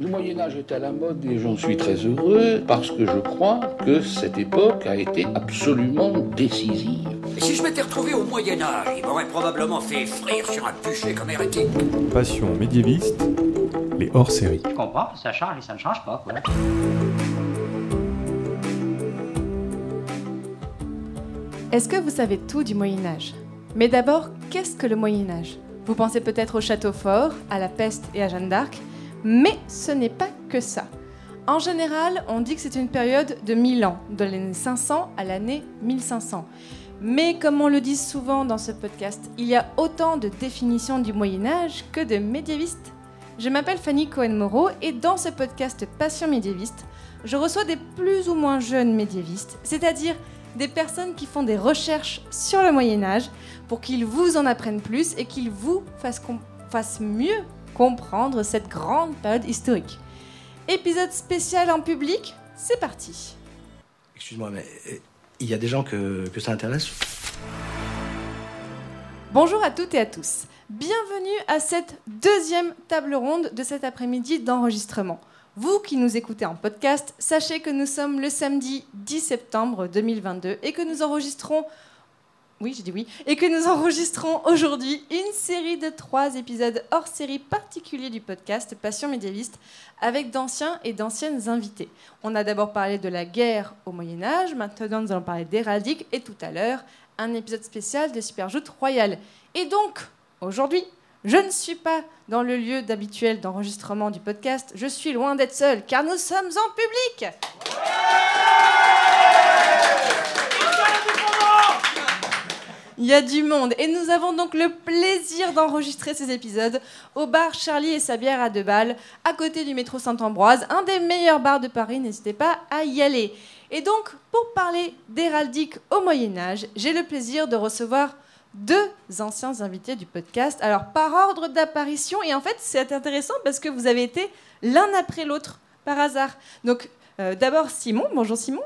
Le Moyen Âge est à la mode et j'en suis très heureux parce que je crois que cette époque a été absolument décisive. Et si je m'étais retrouvé au Moyen Âge, il m'aurait probablement fait frire sur un bûcher comme hérétique. Passion médiéviste, les hors-séries. Je comprends, ça change et ça ne change pas, quoi. Est-ce que vous savez tout du Moyen Âge Mais d'abord, qu'est-ce que le Moyen Âge Vous pensez peut-être au château fort, à la peste et à Jeanne d'Arc, mais ce n'est pas que ça. En général, on dit que c'est une période de 1000 ans, de l'année 500 à l'année 1500. Mais comme on le dit souvent dans ce podcast, il y a autant de définitions du Moyen Âge que de médiévistes. Je m'appelle Fanny Cohen-Moreau et dans ce podcast Passion médiéviste, je reçois des plus ou moins jeunes médiévistes, c'est-à-dire des personnes qui font des recherches sur le Moyen Âge pour qu'ils vous en apprennent plus et qu'ils vous fassent, fassent mieux comprendre cette grande période historique. Épisode spécial en public, c'est parti. Excuse-moi, mais euh, il y a des gens que, que ça intéresse? Bonjour à toutes et à tous. Bienvenue à cette deuxième table ronde de cet après-midi d'enregistrement. Vous qui nous écoutez en podcast, sachez que nous sommes le samedi 10 septembre 2022 et que nous enregistrons oui, j'ai dit oui. Et que nous enregistrons aujourd'hui une série de trois épisodes hors série particuliers du podcast Passion médiéviste avec d'anciens et d'anciennes invités. On a d'abord parlé de la guerre au Moyen-Âge, maintenant nous allons parler d'héraldique et tout à l'heure, un épisode spécial de Superjoute Royale. Et donc, aujourd'hui, je ne suis pas dans le lieu d'habituel d'enregistrement du podcast, je suis loin d'être seul car nous sommes en public. Il y a du monde. Et nous avons donc le plaisir d'enregistrer ces épisodes au bar Charlie et sa bière à deux balles, à côté du métro Saint-Ambroise, un des meilleurs bars de Paris. N'hésitez pas à y aller. Et donc, pour parler d'héraldique au Moyen-Âge, j'ai le plaisir de recevoir deux anciens invités du podcast. Alors, par ordre d'apparition, et en fait, c'est intéressant parce que vous avez été l'un après l'autre, par hasard. Donc, euh, d'abord, Simon. Bonjour, Simon.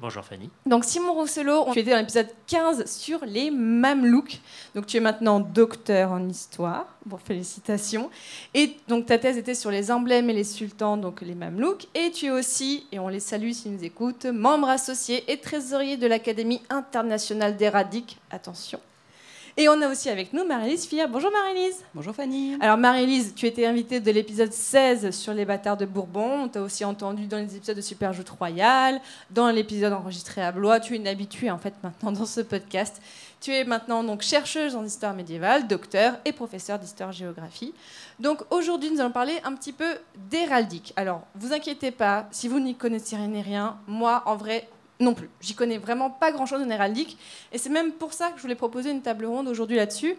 Bonjour Fanny. Donc Simon Rousselot, tu étais dans l'épisode 15 sur les mamelouks. Donc tu es maintenant docteur en histoire. Bon, félicitations. Et donc ta thèse était sur les emblèmes et les sultans, donc les mamelouks. Et tu es aussi, et on les salue s'ils nous écoutent, membre associé et trésorier de l'Académie internationale d'Héraldique. Attention. Et on a aussi avec nous Marie-Lise Fir. Bonjour Marie-Lise. Bonjour Fanny. Alors Marie-Lise, tu étais invitée de l'épisode 16 sur les bâtards de Bourbon. On t'a aussi entendu dans les épisodes de Superjoute Royale, dans l'épisode enregistré à Blois. Tu es une habituée en fait maintenant dans ce podcast. Tu es maintenant donc chercheuse en histoire médiévale, docteur et professeur d'histoire-géographie. Donc aujourd'hui, nous allons parler un petit peu d'héraldique. Alors, vous inquiétez pas, si vous n'y connaissez rien, moi, en vrai, non plus. J'y connais vraiment pas grand-chose en héraldique. Et c'est même pour ça que je voulais proposer une table ronde aujourd'hui là-dessus.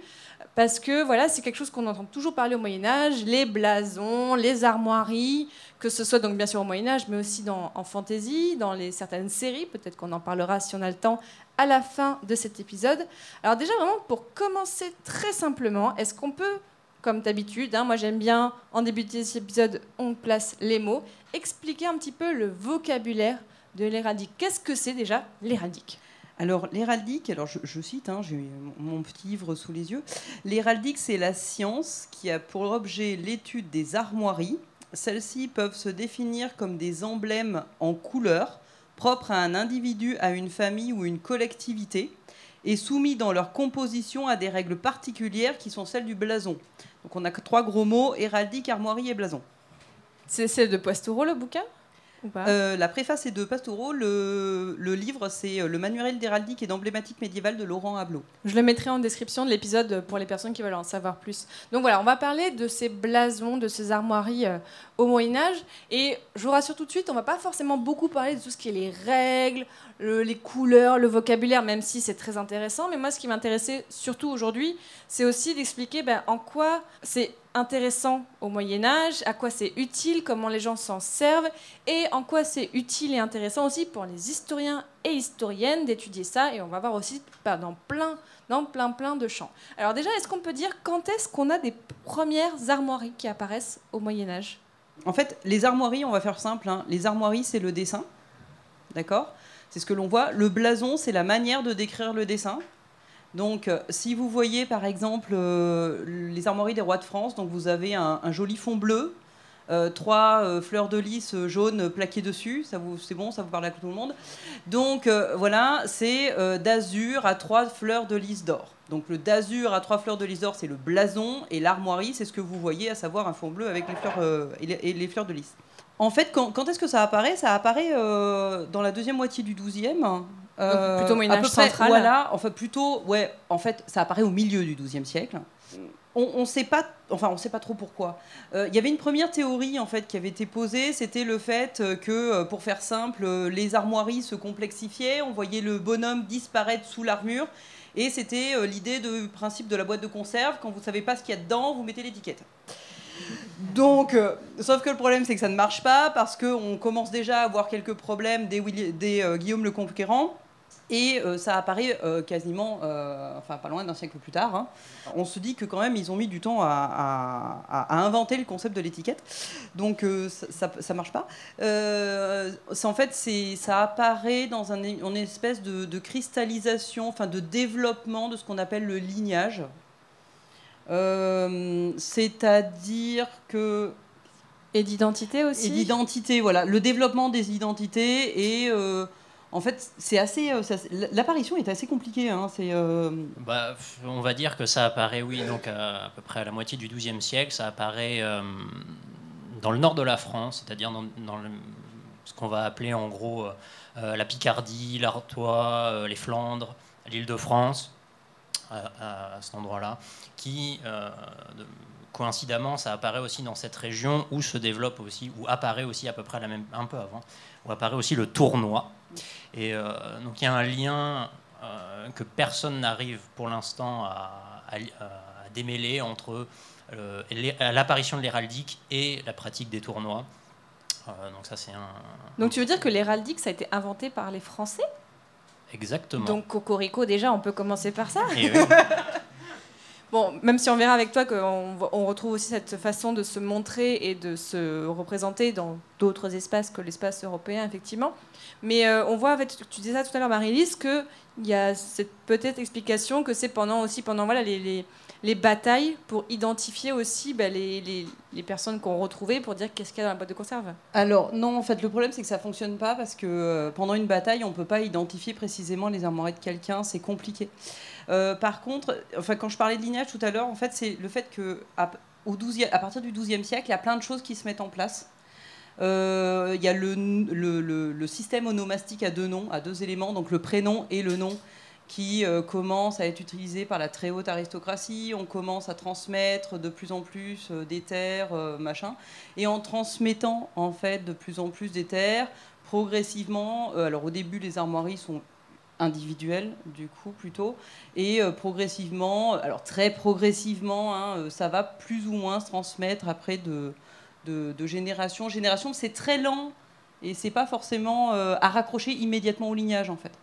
Parce que voilà, c'est quelque chose qu'on entend toujours parler au Moyen-Âge, les blasons, les armoiries, que ce soit donc bien sûr au Moyen-Âge, mais aussi en fantasy, dans les, certaines séries. Peut-être qu'on en parlera si on a le temps à la fin de cet épisode. Alors, déjà, vraiment, pour commencer très simplement, est-ce qu'on peut comme d'habitude, hein, moi j'aime bien en débuter cet épisode, on place les mots, expliquer un petit peu le vocabulaire de l'héraldique. Qu'est-ce que c'est déjà l'héraldique? Alors, l'héraldique, alors je, cite, hein, j'ai mon petit livre sous les yeux. L'héraldique, c'est la science qui a pour objet l'étude des armoiries. Celles-ci peuvent se définir comme des emblèmes en couleur, propres à un individu, à une famille ou une collectivité, et soumis dans leur composition à des règles particulières qui sont celles du blason. Donc, on a trois gros mots héraldique, armoirie et blason. C'est celle de Poistoureau, le bouquin? Euh, la préface est de Pastoureau. Le, livre, c'est euh, le manuel d'héraldique et d'emblématique médiévale de Laurent Hablot. Je le mettrai en description de l'épisode pour les personnes qui veulent en savoir plus. Donc voilà, on va parler de ces blasons, de ces armoiries euh, au Moyen Âge. Et je vous rassure tout de suite, on va pas forcément beaucoup parler de tout ce qui est les règles, les couleurs, le vocabulaire, même si c'est très intéressant. Mais moi, ce qui m'intéressait surtout aujourd'hui, c'est aussi d'expliquer ben, en quoi c'est intéressant au Moyen Âge, à quoi c'est utile, comment les gens s'en servent, et en quoi c'est utile et intéressant aussi pour les historiens et historiennes d'étudier ça. Et on va voir aussi ben, dans plein, dans plein, plein de champs. Alors déjà, est-ce qu'on peut dire quand est-ce qu'on a des premières armoiries qui apparaissent au Moyen Âge? En fait, les armoiries, on va faire simple. Hein. Les armoiries, c'est le dessin, d'accord? C'est ce que l'on voit. Le blason, c'est la manière de décrire le dessin. Donc, euh, si vous voyez par exemple euh, les armoiries des rois de France, donc vous avez un, joli fond bleu euh, trois fleurs de lys jaunes plaquées dessus. Ça c'est bon, ça vous parle à tout le monde. Donc voilà, c'est d'azur à trois fleurs de lys d'or. Donc le d'azur à trois fleurs de lys d'or, c'est le blason, et l'armoirie, c'est ce que vous voyez, à savoir un fond bleu avec les fleurs de lys. En fait, quand, quand est-ce que ça apparaît? Ça apparaît euh, dans la deuxième moitié du 12e. euh, plutôt Moyen Âge central. Voilà, enfin plutôt, ouais, en fait, ça apparaît au milieu du 12e siècle. On ne sait pas, enfin, on sait pas trop pourquoi. Euh, Il y avait une première théorie en fait qui avait été posée, c'était le fait que, euh, pour faire simple, les armoiries se complexifiaient, on voyait le bonhomme disparaître sous l'armure, et c'était l'idée du principe de la boîte de conserve. Quand vous savez pas ce qu'il y a dedans, vous mettez l'étiquette. Donc, euh, sauf que le problème, c'est que ça ne marche pas parce qu'on commence déjà à avoir quelques problèmes des, euh, Guillaume le Conquérant. Et euh, ça apparaît quasiment, enfin pas loin d'un siècle plus tard. hein. On se dit que quand même ils ont mis du temps à, inventer le concept de l'étiquette, donc ça, ça marche pas. En fait, ça apparaît dans un, une espèce de, de cristallisation, enfin de développement de ce qu'on appelle le lignage. Euh, c'est-à-dire que Et d'identité aussi. et d'identité, voilà, le développement des identités et euh, en fait c'est assez, euh, l'apparition est assez compliquée. Hein, c'est euh, Bah, on va dire que ça apparaît, oui, donc à, à peu près à la moitié du XIIe siècle. Ça apparaît euh, dans le nord de la France, c'est-à-dire dans, dans le- ce qu'on va appeler en gros la Picardie, l'Artois, euh, les Flandres, l'Île-de-France, à, cet endroit-là, qui, euh, de- coïncidemment, ça apparaît aussi dans cette région où se développe aussi, où apparaît aussi à peu près la même, un peu avant, où apparaît aussi le tournoi. Et euh, donc il y a un lien euh, que personne n'arrive pour l'instant à, démêler entre l'apparition de l'héraldique et la pratique des tournois. Donc ça c'est un... Donc tu veux dire que l'héraldique, ça a été inventé par les Français? Exactement. Donc Cocorico, déjà, on peut commencer par ça. Et oui. Bon, même si on verra avec toi qu'on on retrouve aussi cette façon de se montrer et de se représenter dans d'autres espaces que l'espace européen, effectivement. Mais euh, on voit, en fait, tu disais ça tout à l'heure, Marie-Lise, qu'il y a cette peut-être explication que c'est pendant aussi pendant voilà, les, les, les batailles pour identifier aussi bah, les, les, les personnes qu'on retrouvait pour dire qu'est-ce qu'il y a dans la boîte de conserve. Alors non, en fait le problème c'est que ça fonctionne pas parce que euh, pendant une bataille on peut pas identifier précisément les armoiries de quelqu'un, c'est compliqué. Euh, par contre, enfin quand je parlais de lignage tout à l'heure, en fait c'est le fait que à, au 12e à partir du XIIe siècle, il y a plein de choses qui se mettent en place. Euh, Il y a le, le- le système onomastique à deux noms, à deux éléments, donc le prénom et le nom, qui euh, commence à être utilisé par la très haute aristocratie. On commence à transmettre de plus en plus euh, des terres, euh, machin. Et en transmettant en fait de plus en plus des terres, progressivement, alors au début les armoiries sont individuelles du coup plutôt, et progressivement, alors très progressivement, hein, ça va plus ou moins se transmettre après de, de, de génération génération. C'est très lent et c'est pas forcément à raccrocher immédiatement au lignage en fait.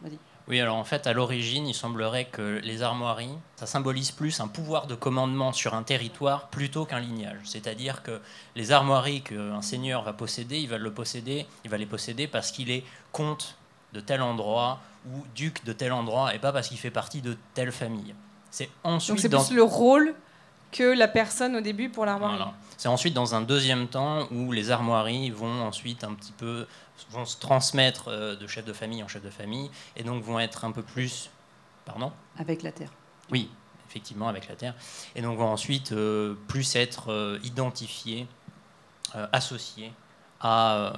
Vas-y. Oui, alors en fait, à l'origine, il semblerait que les armoiries, ça symbolise plus un pouvoir de commandement sur un territoire plutôt qu'un lignage. C'est-à-dire que les armoiries qu'un seigneur va posséder, il va le posséder, il va les posséder parce qu'il est comte de tel endroit ou duc de tel endroit et pas parce qu'il fait partie de telle famille. C'est Donc ensuite c'est dans... plus le rôle que la personne au début pour l'armoire. Voilà. C'est ensuite dans un deuxième temps où les armoiries vont ensuite un petit peu vont se transmettre euh, de chef de famille en chef de famille et donc vont être un peu plus pardon? Avec la terre. oui effectivement avec la terre et donc vont ensuite euh, plus être euh, identifiés euh, associés à, euh,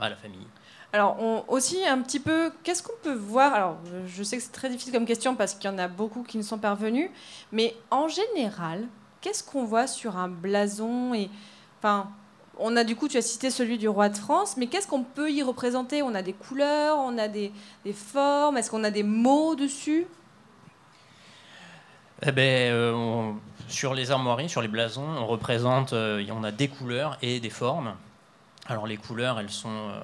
à la famille Alors, aussi un petit peu, qu'est-ce qu'on peut voir? Alors, je- sais que c'est très difficile comme question parce qu'il y en a beaucoup qui ne sont parvenus, mais en général, qu'est-ce qu'on voit sur un blason et, enfin, on a du coup, tu as cité celui du roi de France, mais qu'est-ce qu'on peut y représenter? On a des couleurs, on a des, des formes, est-ce qu'on a des mots dessus? Eh ben, euh, sur les armoiries, sur les blasons, on représente, euh, on a des couleurs et des formes. Alors les couleurs, elles sont euh,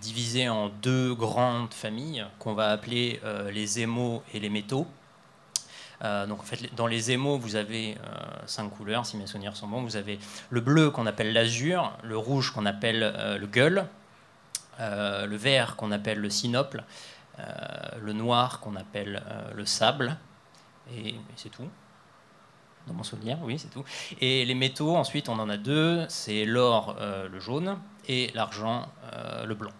divisées en deux grandes familles qu'on va appeler euh, les émaux et les métaux. Euh, donc en fait, dans les émaux, vous avez euh, cinq couleurs, si mes souvenirs sont bons. Vous avez le bleu qu'on appelle l'azur, le rouge qu'on appelle le gueule, le vert qu'on appelle le sinople, le noir qu'on appelle le sable, et, c'est tout. dans mon souvenir, oui, c'est tout. Et les métaux, ensuite, on en a deux, c'est l'or, le jaune, et l'argent, euh, le blanc.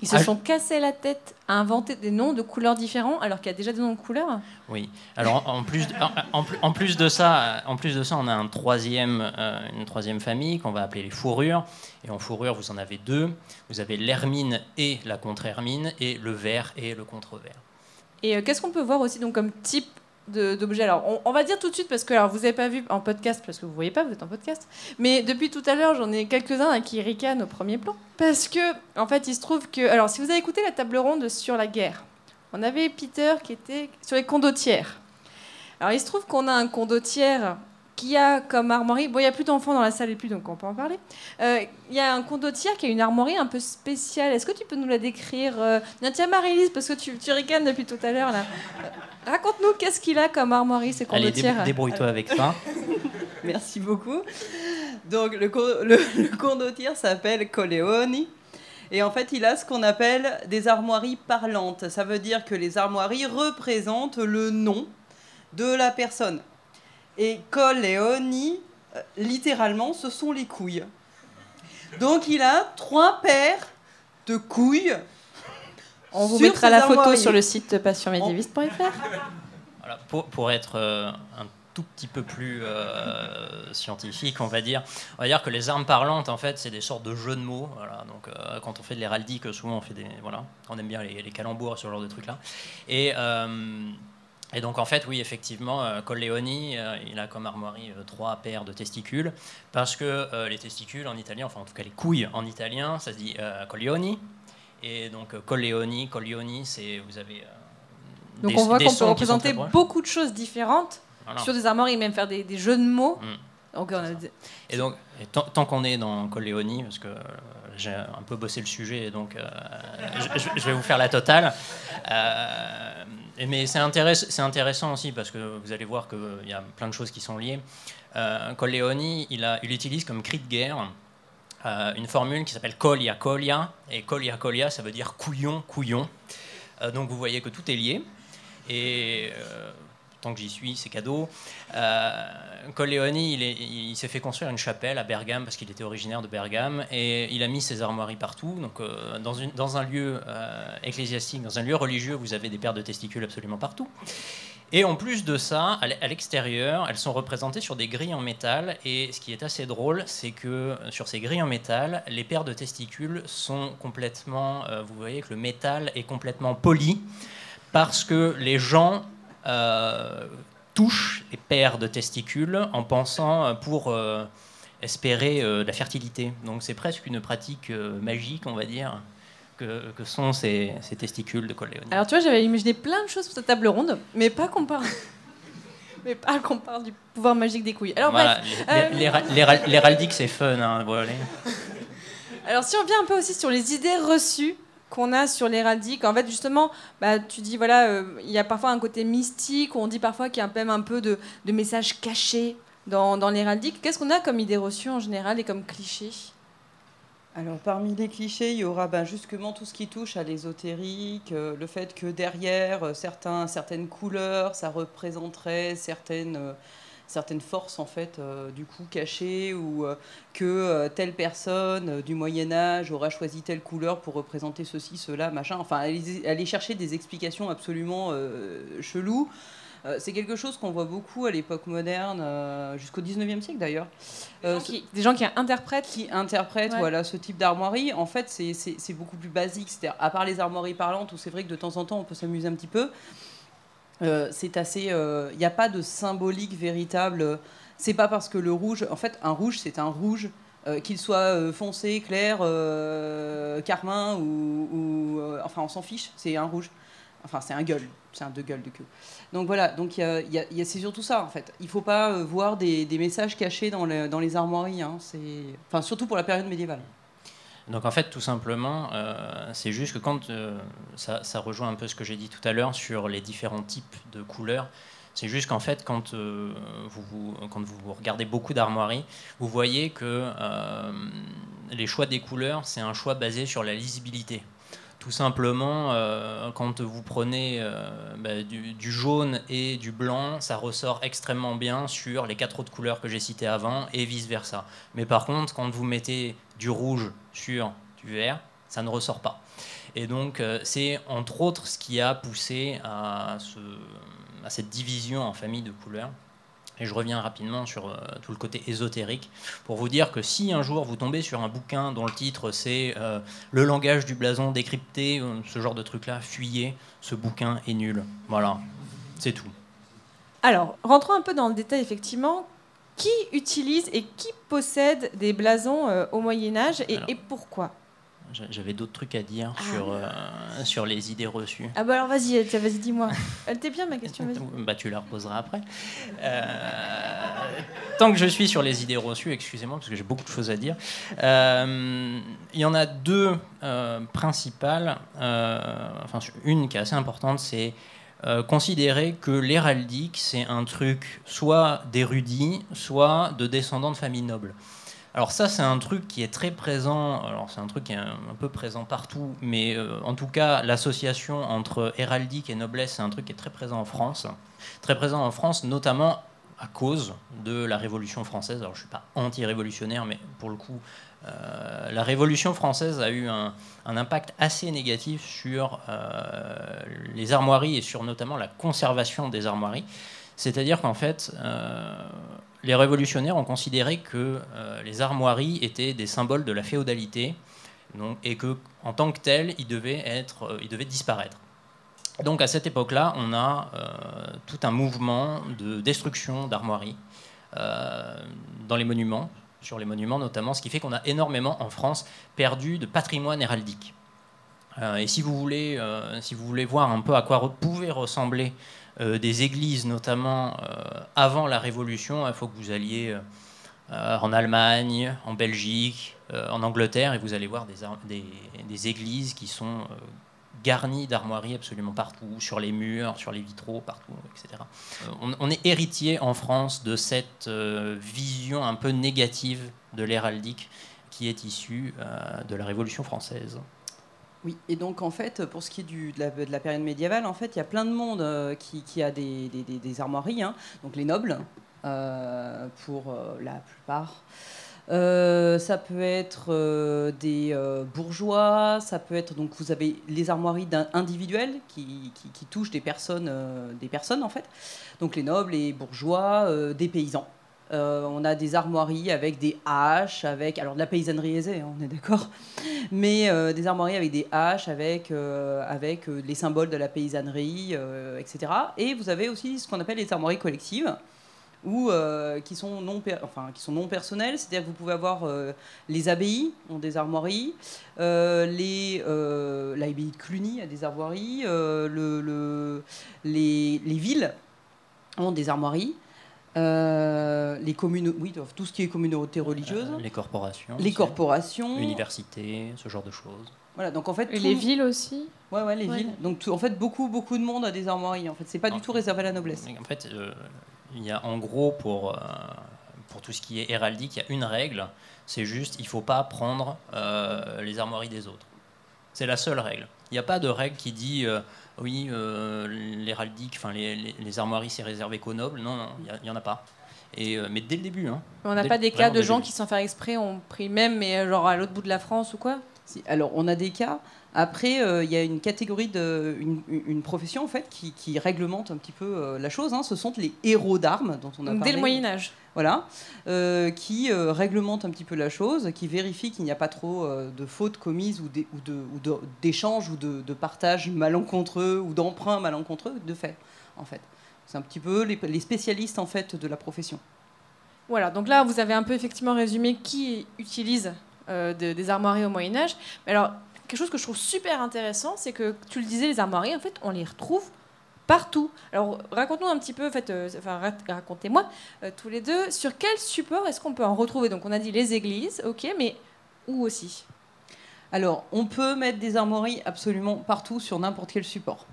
Ils se Ah, sont cassés la tête à inventer des noms de couleurs différents alors qu'il y a déjà des noms de couleurs. Oui. Alors en plus, de, en, en plus de ça, en plus de ça, on a un troisième, euh, une troisième famille qu'on va appeler les fourrures. Et en fourrure, vous en avez deux. Vous avez l'hermine et la contre-hermine, et le vert et le contre-vert. Et euh, qu'est-ce qu'on peut voir aussi donc comme type de- d'objet Alors, on, va dire tout de suite parce que alors vous n'avez pas vu en podcast parce que vous voyez pas, vous êtes en podcast. Mais depuis tout à l'heure, j'en ai quelques-uns là qui ricanent au premier plan parce que en fait, il se trouve que alors si vous avez écouté la table ronde sur la guerre, on avait Peter qui était sur les condottières. Alors, il se trouve qu'on a un condottière qui a comme armoirie. Bon, il n'y a plus d'enfants dans la salle et plus, donc on peut en parler. Euh, Il y a un condottière qui a une armoirie un peu spéciale. Est-ce que tu peux nous la décrire euh... Tiens, Marie-Lise, parce que tu, tu ricanes depuis tout à l'heure. là. Euh, Raconte-nous qu'est-ce qu'il a comme armoirie, ces Allez, condottières. débrouille-toi avec ça. Merci beaucoup. Donc le, le, le condottière s'appelle Coleoni. Et en fait, il a ce qu'on appelle des armoiries parlantes. Ça veut dire que les armoiries représentent le nom de la personne. Et Coleoni, euh, littéralement, ce sont les couilles. Donc il a trois paires de couilles. On vous mettra la photo armoiries. sur le site passionmédiéviste.fr. Voilà, pour, pour être euh, un tout petit peu plus euh, scientifique, on va dire, on va dire que les armes parlantes, en fait, c'est des sortes de jeux de mots. Voilà, donc, euh, quand on fait de l'héraldique, souvent on fait des, voilà, on aime bien les, les calembours, ce genre de trucs-là. Et euh, et donc en fait, oui, effectivement, euh, Colleoni, euh, il a comme armoirie euh, trois paires de testicules, parce que les testicules en italien, enfin en tout cas les couilles en italien, ça se dit Colleoni. Et donc Colleoni, Colleoni, c'est vous avez euh, Donc des- on voit qu'on peut représenter beaucoup de choses différentes Voilà. sur des armoiries, même faire des, des jeux de mots. Mm. Donc on a des- Et donc, et tant, tant qu'on est dans Colleoni, parce que euh, j'ai un peu bossé le sujet, et donc euh, je, je- je vais vous faire la totale. Euh, mais c'est intéress- c'est intéressant aussi parce que vous allez voir qu'il y a plein de choses qui sont liées. Euh, Colleoni, il, utilise comme cri de guerre euh, une formule qui s'appelle colia colia, et colia colia, ça veut dire couillon, couillon. Euh, donc vous voyez que tout est lié. Et euh, tant que j'y suis, c'est cadeau. Euh, Colleoni, il est- il s'est fait construire une chapelle à Bergame parce qu'il était originaire de Bergame et il a mis ses armoiries partout. Donc, euh, dans, un lieu euh, ecclésiastique, dans un lieu religieux, vous avez des paires de testicules absolument partout. Et en plus de ça, à l'extérieur, elles sont représentées sur des grilles en métal. Et ce qui est assez drôle, c'est que euh, sur ces grilles en métal, les paires de testicules sont complètement. vous voyez que le métal est complètement poli parce que les gens euh, touchent les paires de testicules en pensant euh, pour euh, espérer euh, la fertilité. Donc c'est presque une pratique magique, on va dire, que, que sont ces, ces testicules de Colleoni. Alors tu vois, j'avais imaginé plein de choses pour cette table ronde, mais pas qu'on parle. mais pas qu'on parle du pouvoir magique des couilles. Alors Voilà, bref. euh, L'héraldique, c'est fun. hein, voilà. Alors si on vient un peu aussi sur les idées reçues qu'on a sur l'héraldique, en fait justement, bah, tu dis voilà, euh, il y a parfois un côté mystique, où on dit parfois qu'il y a même un peu de, messages cachés dans, dans l'héraldique. Qu'est-ce qu'on a comme idée reçue en général et comme cliché? Alors, parmi les clichés, il y aura ben, justement tout ce qui touche à l'ésotérique, euh, le fait que derrière euh, certains, certaines couleurs, ça représenterait certaines, certaines forces, en fait, euh, du coup, cachées, ou euh, que euh, telle personne du Moyen-Âge aura choisi telle couleur pour représenter ceci, cela, machin. Enfin, aller, aller chercher des explications absolument cheloues. C'est quelque chose qu'on voit beaucoup à l'époque moderne, jusqu'au 19e siècle d'ailleurs. Qui- Des gens qui interprètent. qui interprètent Ouais. voilà, ce type d'armoirie, en fait, c'est beaucoup plus basique. C'est-à-dire, à part les armoiries parlantes, où c'est vrai que de temps en temps, on peut s'amuser un petit peu, euh, c'est assez. Il n'y a pas de symbolique véritable. C'est pas parce que le rouge. En fait, un rouge, c'est un rouge. euh, qu'il soit euh, foncé, clair, euh, carmin ou, euh, enfin on s'en fiche, c'est un rouge. Enfin c'est un gueule, c'est un deux gueules de queue. Donc voilà, donc y a- y a- y a- c'est surtout ça en fait. Il faut pas euh, voir des, messages cachés dans, dans les armoiries. hein. Enfin surtout pour la période médiévale. Donc en fait, tout simplement, euh, c'est juste que quand euh, ça, rejoint un peu ce que j'ai dit tout à l'heure sur les différents types de couleurs, c'est juste qu'en fait, quand, euh, vous, quand vous regardez beaucoup d'armoiries, vous voyez que les choix des couleurs, c'est un choix basé sur la lisibilité. Tout simplement, euh, quand vous prenez euh, bah, du, jaune et du blanc, ça ressort extrêmement bien sur les quatre autres couleurs que j'ai citées avant et vice-versa. Mais par contre, quand vous mettez du rouge sur du vert, ça ne ressort pas. Et donc, euh, c'est entre autres ce qui a poussé à cette division en famille de couleurs. Et je reviens rapidement sur euh, tout le côté ésotérique pour vous dire que si un jour vous tombez sur un bouquin dont le titre c'est euh, Le langage du blason décrypté, euh, ce genre de truc-là, fuyez, ce bouquin est nul. Voilà, c'est tout. Alors, rentrons un peu dans le détail, effectivement. Qui utilise et qui possède des blasons euh, au Moyen Âge et, Alors. et pourquoi? J'avais d'autres trucs à dire Ah. sur, euh, sur les idées reçues. Ah bah alors vas-y, vas-y, dis-moi. Elle était bien ma question. Bah, tu la reposeras après. Euh, tant que je suis sur les idées reçues, excusez-moi, parce que j'ai beaucoup de choses à dire. Euh, Il y en a deux principales. enfin, une qui est assez importante, c'est considérer que l'héraldique, c'est un truc soit d'érudits, soit de descendants de familles nobles. Alors ça, c'est un truc qui est très présent. Alors c'est un truc qui est un, peu présent partout, mais euh, en tout cas, l'association entre héraldique et noblesse, c'est un truc qui est très présent en France. Très présent en France, notamment à cause de la Révolution française. Alors je suis pas anti-révolutionnaire, mais pour le coup, euh, la Révolution française a eu un, impact assez négatif sur euh, les armoiries et sur notamment la conservation des armoiries. C'est-à-dire qu'en fait, les révolutionnaires ont considéré que euh, les armoiries étaient des symboles de la féodalité et que, en tant que tels, ils devaient, être, euh, ils devaient disparaître. Donc à cette époque-là, on a euh, tout un mouvement de destruction d'armoiries dans les monuments, sur les monuments notamment, ce qui fait qu'on a énormément en France perdu de patrimoine héraldique. Et si vous, voulez, si vous voulez voir un peu à quoi pouvaient ressembler des églises, notamment euh, avant la Révolution, il faut que vous alliez euh, en Allemagne, en Belgique, euh, en Angleterre, et vous allez voir des, églises qui sont euh, garnies d'armoiries absolument partout, sur les murs, sur les vitraux, partout, etc. Euh, on, on est héritier en France de cette euh, vision un peu négative de l'héraldique qui est issue euh, de la Révolution française. Oui, et donc en fait, pour ce qui est de, la, de la période médiévale, en fait, il y a plein de monde euh, qui, a des, armoiries, hein. donc les nobles, euh, pour euh, la plupart. Ça peut être des bourgeois, ça peut être donc vous avez les armoiries individuelles qui, touchent des personnes, des personnes en fait, donc les nobles, les bourgeois, des paysans. Euh, on a des armoiries avec des haches, avec alors de la paysannerie aisée, hein, on est d'accord, mais euh, des armoiries avec des haches, avec, euh, avec les symboles de la paysannerie, etc. Et vous avez aussi ce qu'on appelle les armoiries collectives, ou qui sont non, enfin, qui sont non personnelles, c'est-à-dire que vous pouvez avoir les abbayes ont des armoiries, les l'abbaye de Cluny a des armoiries, le, le- les, les villes ont des armoiries. Euh, les communes, oui, tout ce qui est communauté religieuse, Euh, les corporations, les aussi, corporations, universités, ce genre de choses. voilà. Donc en fait, Et tout- les villes aussi Ouais, ouais, les Ouais. villes. Donc, tout- en fait, beaucoup, beaucoup de monde a des armoiries. En fait, c'est pas du tout réservé à la noblesse. En fait, euh, il y a en gros pour, euh, pour tout ce qui est héraldique, il y a une règle, c'est juste il faut pas prendre euh, les armoiries des autres. C'est la seule règle. Il n'y a pas de règle qui dit euh, oui, euh, l'héraldique, enfin les, armoiries c'est réservé qu'aux nobles. Non, non, il n'y en a pas. Et, euh, mais dès le début. Hein, On n'a pas des cas de gens début. qui, sans faire exprès, ont pris même, mais euh, genre à l'autre bout de la France ou quoi? Si- Alors, on a des cas. Après, euh, il y a une catégorie, de, une, une profession en fait qui, qui réglemente un petit peu euh, la chose. hein. Ce sont les héros d'armes dont on a Donc, parlé. Dès le Moyen-Âge. Voilà, euh, qui euh, réglementent un petit peu la chose, qui vérifient qu'il n'y a pas trop euh, de fautes commises ou des- ou de- ou de- d'échanges ou de, de partages malencontreux ou d'emprunts malencontreux de fait, en fait. C'est un petit peu les, les spécialistes en fait de la profession. Voilà, donc là, vous avez un peu effectivement résumé qui utilise euh, de- des armoiries au Moyen-Âge. Mais alors, quelque chose que je trouve super intéressant, c'est que tu le disais, les armoiries, en fait, on les retrouve partout. Alors, raconte-nous un petit peu, en fait, euh, enfin, ra- racontez-moi euh, tous les deux, sur quel support est-ce qu'on peut en retrouver? Donc, on a dit les églises, ok, mais où aussi? Alors, on peut mettre des armoiries absolument partout sur n'importe quel support.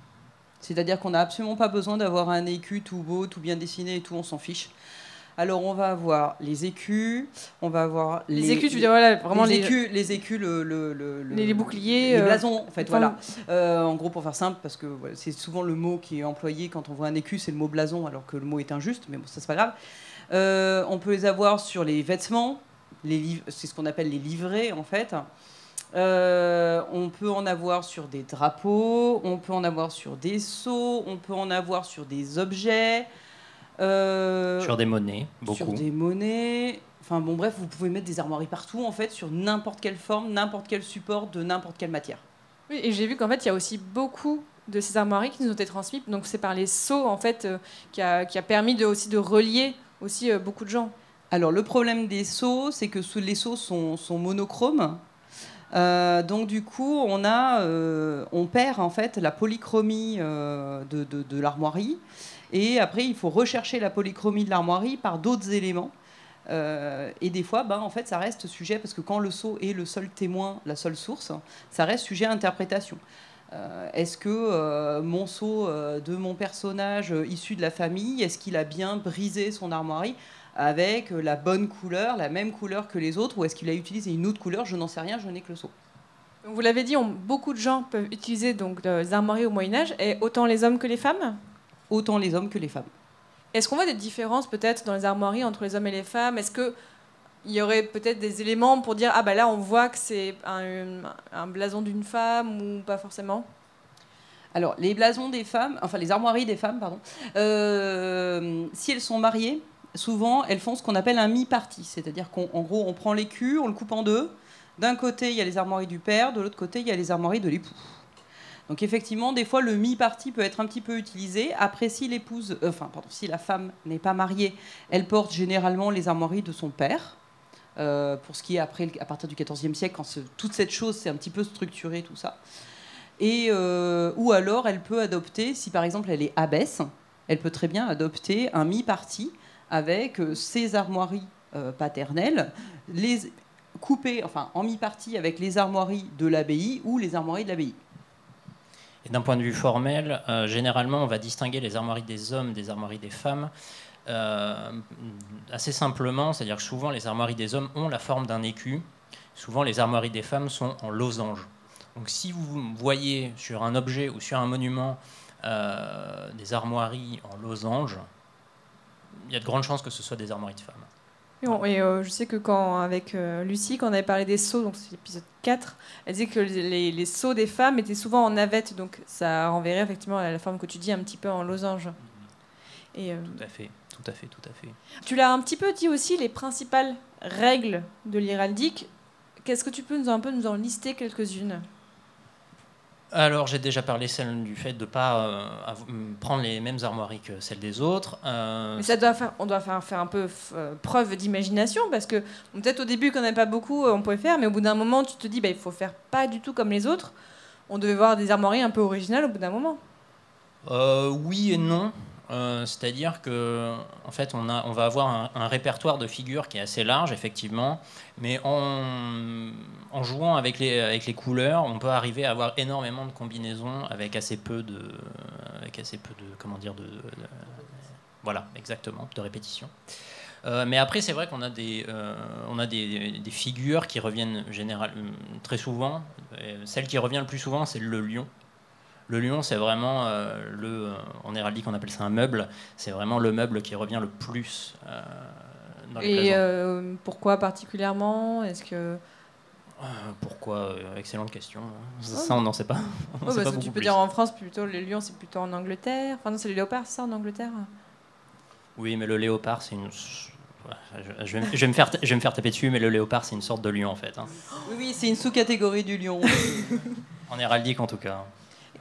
C'est-à-dire qu'on n'a absolument pas besoin d'avoir un écu tout beau, tout bien dessiné et tout, on s'en fiche. Alors, on va avoir les écus, on va avoir les, Les écus, tu veux dire, voilà, vraiment les les, écus, les écus, le, le- le- le- les, boucliers. les euh, blasons, en fait, enfin, voilà. Euh, en gros, pour faire simple, parce que voilà, c'est souvent le mot qui est employé quand on voit un écu, c'est le mot blason, alors que le mot est injuste, mais bon, ça c'est pas grave. Euh, on peut les avoir sur les vêtements, les c'est ce qu'on appelle les livrets en fait. Euh, on peut en avoir sur des drapeaux, on peut en avoir sur des sceaux, on peut en avoir sur des objets, euh, Sur des monnaies, beaucoup. sur des monnaies. Enfin bon, bref, vous pouvez mettre des armoiries partout en fait, sur n'importe quelle forme, n'importe quel support, de n'importe quelle matière. Oui, et j'ai vu qu'en fait, il y a aussi beaucoup de ces armoiries qui nous ont été transmises. Donc, c'est par les sceaux, en fait, euh, qui, a, qui a permis de, aussi de relier aussi euh, beaucoup de gens. Alors le problème des seaux, c'est que sous- les seaux sont, sont monochromes. Euh, donc du coup, on, a, euh, on perd en fait la polychromie euh, de, l'armoirie. Et après, il faut rechercher la polychromie de l'armoirie par d'autres éléments. Et des fois, ben, en fait, ça reste sujet, parce que quand le seau est le seul témoin, la seule source, ça reste sujet à interprétation. Est-ce que mon euh, de mon personnage issu de la famille, est-ce qu'il a bien brisé son armoirie? Avec euh, la bonne couleur, la même couleur que les autres, ou est-ce qu'il a utilisé une autre couleur Je n'en sais rien, je n'ai que le. Donc, Vous l'avez dit, on- beaucoup de gens peuvent utiliser donc, des armoiries au Moyen-Âge, et autant les hommes que les femmes? Autant les hommes que les femmes. Est-ce qu'on voit des différences peut-être dans les armoiries entre les hommes et les femmes? Est-ce que il y aurait peut-être des éléments pour dire ah bah là on voit que c'est un, un blason d'une femme ou pas forcément? Alors, les blasons des femmes, enfin les armoiries des femmes, pardon, euh, si elles sont mariées, souvent elles font ce qu'on appelle un mi-parti. C'est-à-dire qu'en gros, on prend l'écu, on le coupe en deux. D'un côté, il y a les armoiries du père, de l'autre côté, il y a les armoiries de l'époux. Donc effectivement, des fois, le mi-parti peut être un petit peu utilisé. Après, si l'épouse, euh, enfin, pardon, si la femme n'est pas mariée, elle porte généralement les armoiries de son père. Euh, pour ce qui est après, à partir du XIVe siècle, quand toute cette chose s'est un petit peu structurée, tout ça. Et, euh, ou alors, elle peut adopter, si par exemple elle est abbesse, elle peut très bien adopter un mi-parti avec euh, ses armoiries euh, paternelles, les couper, enfin en mi-parti avec les armoiries de l'abbaye ou les armoiries de l'abbaye. Et d'un point de vue formel, euh, généralement, on va distinguer les armoiries des hommes des armoiries des femmes euh, assez simplement, c'est-à-dire que souvent les armoiries des hommes ont la forme d'un écu, souvent les armoiries des femmes sont en losange. Donc si vous voyez sur un objet ou sur un monument euh, des armoiries en losange, il y a de grandes chances que ce soit des armoiries de femmes. Et, on- et, euh, je sais que quand, avec euh, Lucie, quand on avait parlé des seaux, donc c'est l'épisode 4, elle disait que les, les seaux des femmes étaient souvent en navette, donc ça renverrait effectivement à la forme que tu dis, un petit peu en losange. Et, euh, Tout à fait, tout à fait, tout à fait. tu l'as un petit peu dit aussi, les principales règles de l'héraldique. Qu'est-ce que tu peux nous, un peu nous en lister quelques-unes? Alors, j'ai déjà parlé celle du fait de ne pas euh, prendre les mêmes armoiries que celles des autres. Euh, Mais ça doit faire, on doit faire, faire un peu euh, preuve d'imagination parce que peut-être au début qu'on n'avait pas beaucoup, on pouvait faire, mais au bout d'un moment, tu te dis, bah, il faut faire pas du tout comme les autres. On devait voir des armoiries un peu originales au bout d'un moment. Euh, oui et non. Euh, C'est-à-dire que, en fait, on, va avoir un, répertoire de figures qui est assez large, effectivement, mais en, jouant avec les, couleurs, on peut arriver à avoir énormément de combinaisons avec assez peu de, avec assez peu de, comment dire, de, voilà, exactement, de répétition. Euh, mais après, c'est vrai qu'on a des, euh, on a des, figures qui reviennent très souvent. Celle qui revient le plus souvent, c'est le lion. Le lion, c'est vraiment euh, le. En héraldique, on appelle ça un meuble. C'est vraiment le meuble qui revient le plus euh, dans les Et euh, pourquoi particulièrement? Est-ce que Euh, pourquoi Excellente question. Ça, Oh. ça, on n'en sait pas. On Ouais, sait parce pas que tu peux plus. dire en France plutôt le lion, c'est plutôt en Angleterre. Enfin non, c'est le léopard, c'est ça en Angleterre? Oui, mais le léopard, c'est une. Voilà, Je, je vais, me- je vais me faire, je vais me faire taper dessus, mais le léopard, c'est une sorte de lion en fait. hein. Oui, oui, c'est une sous-catégorie du lion. En héraldique en tout cas.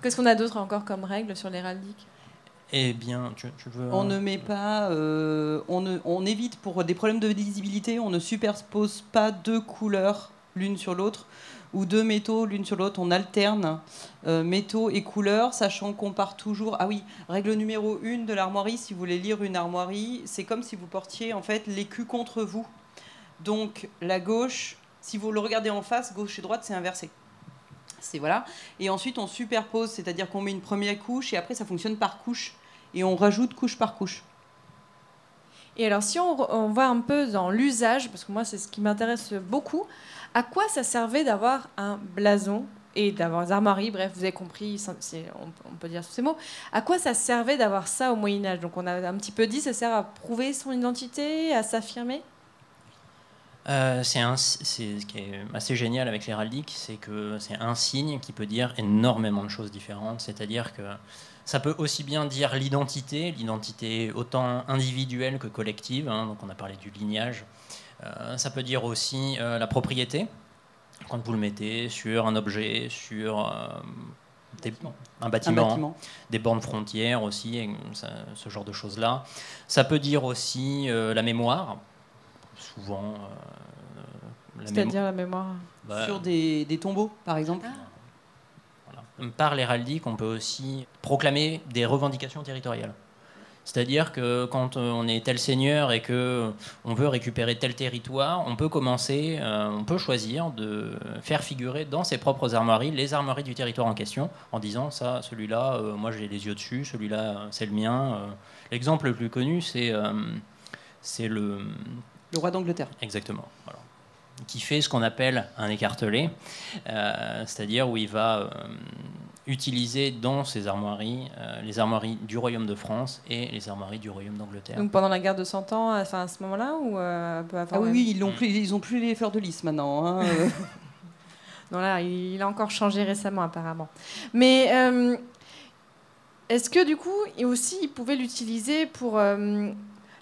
Qu'est-ce qu'on a d'autre encore comme règles sur l'héraldique? Eh bien, tu, tu veux. On ne met pas, euh, on, ne- on évite pour des problèmes de lisibilité, on ne superpose pas deux couleurs l'une sur l'autre ou deux métaux l'une sur l'autre. On alterne euh, métaux et couleurs, sachant qu'on part toujours. Ah oui, règle numéro une de l'armoirie. Si vous voulez lire une armoirie, c'est comme si vous portiez en fait l'écu contre vous. Donc la gauche, si vous le regardez en face, gauche et droite, c'est inversé. C'est voilà. Et ensuite on superpose, c'est-à-dire qu'on met une première couche et après ça fonctionne par couche et on rajoute couche par couche. Et alors, si on, on voit un peu dans l'usage, parce que moi, c'est ce qui m'intéresse beaucoup, à quoi ça servait d'avoir un blason et d'avoir des armoiries, bref, vous avez compris, on, peut dire tous ces mots. À quoi ça servait d'avoir ça au Moyen Âge? Donc on a un petit peu dit, ça sert à prouver son identité, à s'affirmer? Euh, c'est ce qui est assez génial avec l'héraldique, c'est que c'est un signe qui peut dire énormément de choses différentes. C'est-à-dire que ça peut aussi bien dire l'identité, l'identité autant individuelle que collective. hein, donc on a parlé du lignage. Euh, ça peut dire aussi euh, la propriété quand vous le mettez sur un objet, sur des- un, Un bâtiment, des bornes frontières aussi, et ça- ce genre de choses-là. Ça peut dire aussi la mémoire. Souvent, euh, la mémo- C'est-à-dire la mémoire. bah, Sur des, des tombeaux, par exemple. voilà. Par l'héraldique, on peut aussi proclamer des revendications territoriales. C'est-à-dire que quand euh, on est tel seigneur et que on veut récupérer tel territoire, on peut commencer, euh, on peut choisir de faire figurer dans ses propres armoiries les armoiries du territoire en question, en disant ça, celui-là, euh, moi j'ai les yeux dessus, celui-là, euh, c'est le mien. euh. L'exemple le plus connu, c'est euh, c'est le Le roi d'Angleterre. Exactement. voilà. Qui fait ce qu'on appelle un écartelé, euh, c'est-à-dire où il va euh, utiliser dans ses armoiries euh, les armoiries du Royaume de France et les armoiries du Royaume d'Angleterre. Donc pendant la guerre de 100 ans, enfin, à ce moment-là, ou euh, un peu avant Ah oui, ils n'ont plus, ils ont plus les fleurs de lys maintenant. hein, euh. Non, là, il a encore changé récemment, apparemment. Mais euh, est-ce que, du coup, aussi, il pouvait l'utiliser pour, euh,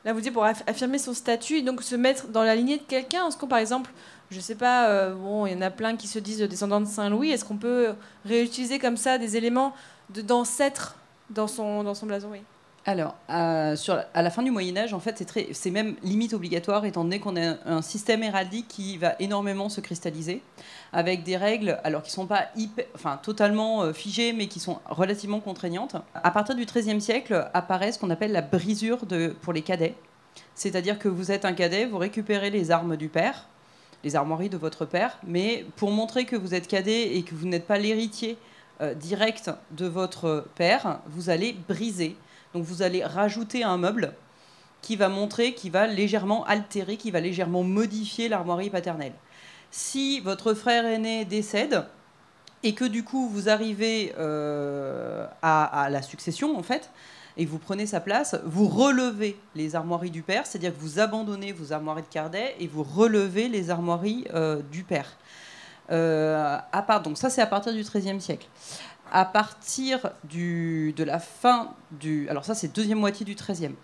là, vous dites, pour aff- affirmer son statut et donc se mettre dans la lignée de quelqu'un Est-ce qu'on, par exemple, je sais pas, euh, bon, il y en a plein qui se disent descendants de Saint-Louis, est-ce qu'on peut réutiliser comme ça des éléments d'ancêtres dans son, dans son blason oui? Alors, à, la- fin du Moyen Âge, en fait, c'est même limite obligatoire, étant donné qu'on a un système héraldique qui va énormément se cristalliser, avec des règles, alors qui sont pas enfin, totalement euh, figées, mais qui sont relativement contraignantes. À partir du XIIIe siècle, apparaît ce qu'on appelle la brisure de, pour les cadets. C'est-à-dire que vous êtes un cadet, vous récupérez les armes du père, les armoiries de votre père, mais pour montrer que vous êtes cadet et que vous n'êtes pas l'héritier euh, direct de votre père, vous allez briser donc vous allez rajouter un meuble qui va montrer, qui va légèrement altérer, qui va légèrement modifier l'armoirie paternelle. Si votre frère aîné décède et que du coup vous arrivez euh, à, la succession en fait, et vous prenez sa place, vous relevez les armoiries du père, c'est-à-dire que vous abandonnez vos armoiries de Cardet et vous relevez les armoiries euh, du père. Euh, à part, donc ça c'est à partir du XIIIe siècle à partir du, de la fin du... Alors ça, c'est deuxième moitié du XIIIe.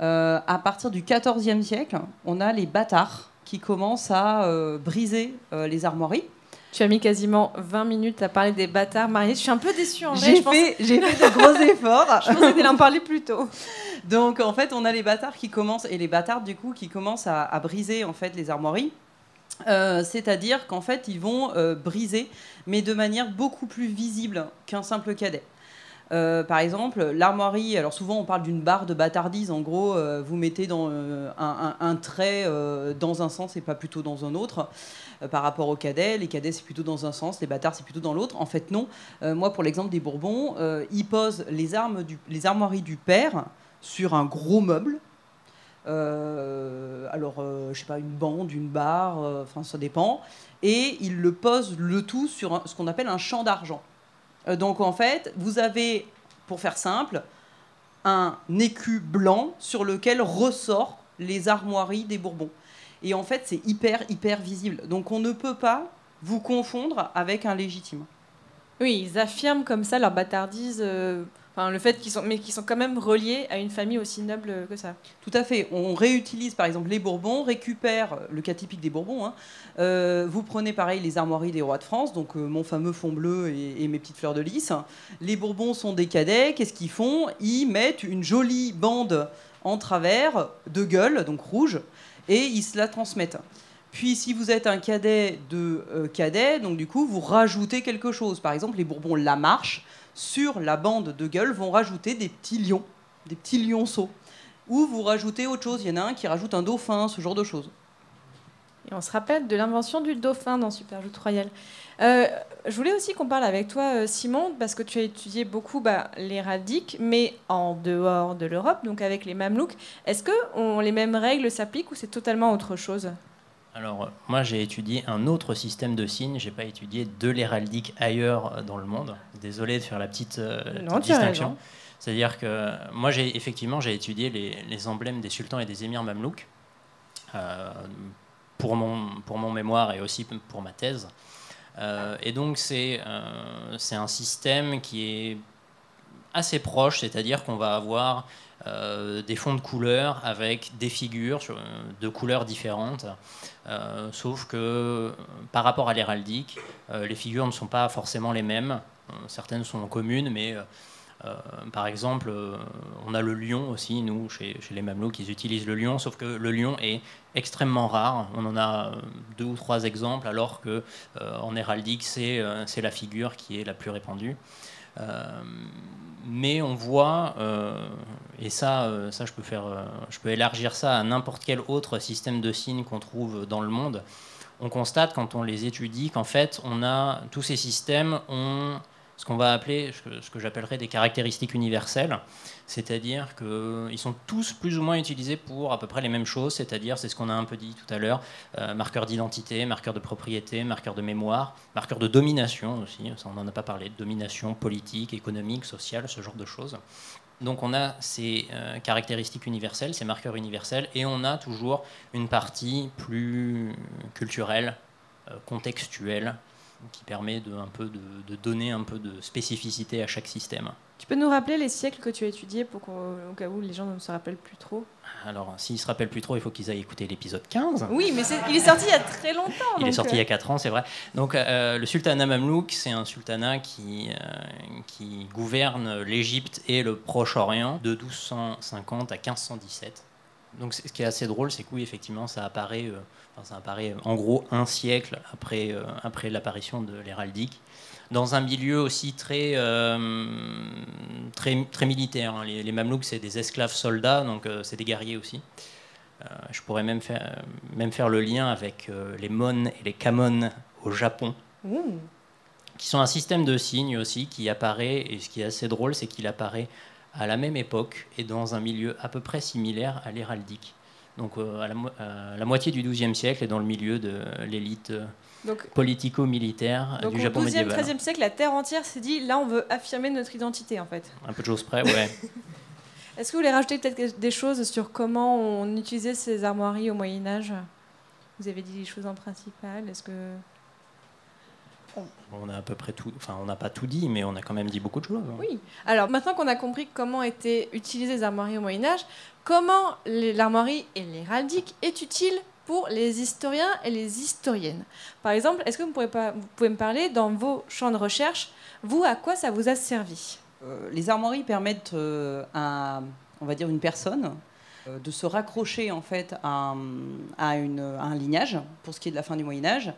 Euh, à partir du XIVe siècle, on a les bâtards qui commencent à euh, briser euh, les armoiries. Tu as mis quasiment 20 minutes à parler des bâtards mariés. Je suis un peu déçue en vrai. J'ai pense- fait, fait de gros efforts. Je pensais qu'elle en parlait plus tôt. Donc en fait, on a les bâtards qui commencent et les bâtards du coup qui commencent à, à briser en fait les armoiries. Euh, C'est-à-dire qu'en fait, ils vont euh, briser, mais de manière beaucoup plus visible qu'un simple cadet. Euh, par exemple, l'armoirie, alors souvent on parle d'une barre de bâtardise, en gros, vous mettez dans, un, trait dans un sens et pas plutôt dans un autre. Par rapport aux cadets, les cadets c'est plutôt dans un sens, les bâtards c'est plutôt dans l'autre. En fait, non. Moi, pour l'exemple des Bourbons, ils posent les, armes les armoiries du père sur un gros meuble. Euh, alors, euh, je sais pas, une bande, une barre, euh, enfin, ça dépend. Et ils le posent le tout sur ce qu'on appelle un champ d'argent. Euh, donc, en fait, vous avez, pour faire simple, un écu blanc sur lequel ressort les armoiries des Bourbons. Et en fait, c'est hyper, hyper visible. Donc, on ne peut pas vous confondre avec un légitime. Oui, ils affirment comme ça leur bâtardise, le fait qu'ils sont, mais qu'ils sont quand même reliés à une famille aussi noble que ça. Tout à fait. On réutilise par exemple les Bourbons, récupère le cas typique des Bourbons. hein. Euh, vous prenez pareil les armoiries des rois de France, donc euh, mon fameux fond bleu et, et mes petites fleurs de lys. Les Bourbons sont des cadets. Qu'est-ce qu'ils font? Ils mettent une jolie bande en travers de gueule, donc rouge, et ils se la transmettent. Puis si vous êtes un cadet de euh, cadet, donc du coup vous rajoutez quelque chose. Par exemple, les Bourbons La Marche sur la bande de gueule vont rajouter des petits lions, des petits lionceaux ou vous rajoutez autre chose. Il y en a un qui rajoute un dauphin, ce genre de choses. Et on se rappelle de l'invention du dauphin dans Superjoute Royal. Euh, je voulais aussi qu'on parle avec toi, euh, Simon, parce que tu as étudié beaucoup bah, l'héraldique, mais en dehors de l'Europe, donc avec les Mamelouks. Est-ce que les mêmes règles s'appliquent ou c'est totalement autre chose? Alors, moi, j'ai étudié un autre système de signes. J'ai pas étudié de l'héraldique ailleurs euh, dans le monde. Désolé de faire la petite, euh, Non, petite distinction. C'est-à-dire que moi, j'ai effectivement, j'ai étudié les, les emblèmes des sultans et des émirs mamelouks euh, pour, mon, pour mon mémoire et aussi pour ma thèse. Euh, et donc, c'est c'est un système qui est assez proche, c'est-à-dire qu'on va avoir euh, des fonds de couleurs avec des figures sur- de couleurs différentes. Euh, sauf que euh, par rapport à l'héraldique, euh, les figures ne sont pas forcément les mêmes. Euh, certaines sont communes, mais euh, euh, par exemple, euh, on a le lion aussi, nous, chez, les Mamelouks, ils utilisent le lion, sauf que le lion est extrêmement rare. On en a euh, deux ou trois exemples, alors que euh, en héraldique, euh, c'est la figure qui est la plus répandue. Euh, mais on voit, euh, et ça, euh, ça je, peux faire, je peux élargir ça à n'importe quel autre système de signes qu'on trouve dans le monde. On constate quand on les étudie qu'en fait, on a tous ces systèmes ont ce qu'on va appeler, ce que- j'appellerais des caractéristiques universelles, c'est-à-dire qu'ils sont tous plus ou moins utilisés pour à peu près les mêmes choses, c'est-à-dire, c'est ce qu'on a un peu dit tout à l'heure, euh, marqueur d'identité, marqueur de propriété, marqueur de mémoire, marqueur de domination aussi, ça on n'en a pas parlé, domination politique, économique, sociale, ce genre de choses. Donc on a ces euh, caractéristiques universelles, ces marqueurs universels, et on a toujours une partie plus culturelle, euh, contextuelle, qui permet de, un peu de, de donner un peu de spécificité à chaque système. Tu peux nous rappeler les siècles que tu as étudiés pour qu'au au cas où les gens ne se rappellent plus trop? Alors, s'ils se rappellent plus trop, il faut qu'ils aillent écouter l'épisode 15. Oui, mais il est sorti il y a très longtemps. Il est sorti euh, il y a 4 ans, c'est vrai. Donc, euh, le sultanat mamelouk, c'est un sultanat qui, euh, qui gouverne l'Égypte et le Proche-Orient de 1250 à 1517. Donc, ce qui est assez drôle, c'est que oui, effectivement, ça apparaît, euh, enfin, ça apparaît en gros un siècle après, euh, après l'apparition de l'héraldique, dans un milieu aussi très, euh, très, très militaire. hein. Les, les Mamelouks, c'est des esclaves soldats, donc euh, c'est des guerriers aussi. Euh, je pourrais même faire, même faire le lien avec euh, les Mon et les Kamon au Japon, ouh. qui sont un système de signes aussi qui apparaît, et ce qui est assez drôle, c'est qu'il apparaît à la même époque et dans un milieu à peu près similaire à l'héraldique. Donc euh, à, la, mo- à la moitié du XIIe siècle et dans le milieu de l'élite euh, Donc, politico-militaire donc du au Japon 12e, médiéval. 13e siècle, la Terre entière s'est dit là, on veut affirmer notre identité en fait. Un peu de choses près, ouais. Est-ce que vous voulez rajouter peut-être des choses sur comment on utilisait ces armoiries au Moyen-Âge Vous avez dit les choses en principal. Est-ce que. On a à peu près tout, enfin on n'a pas tout dit, mais on a quand même dit beaucoup de choses. hein. Oui. Alors maintenant qu'on a compris comment étaient utilisées les armoiries au Moyen-Âge, comment les- l'armoirie et l'héraldique est utile pour les historiens et les historiennes? Par exemple, est-ce que vous, pourrez pas, vous pouvez me parler dans vos champs de recherche, vous, à quoi ça vous a servi? Euh, les armoiries permettent euh, à, on va dire, une personne euh, de se raccrocher en fait à, un- à une- à un lignage pour ce qui est de la fin du Moyen Âge.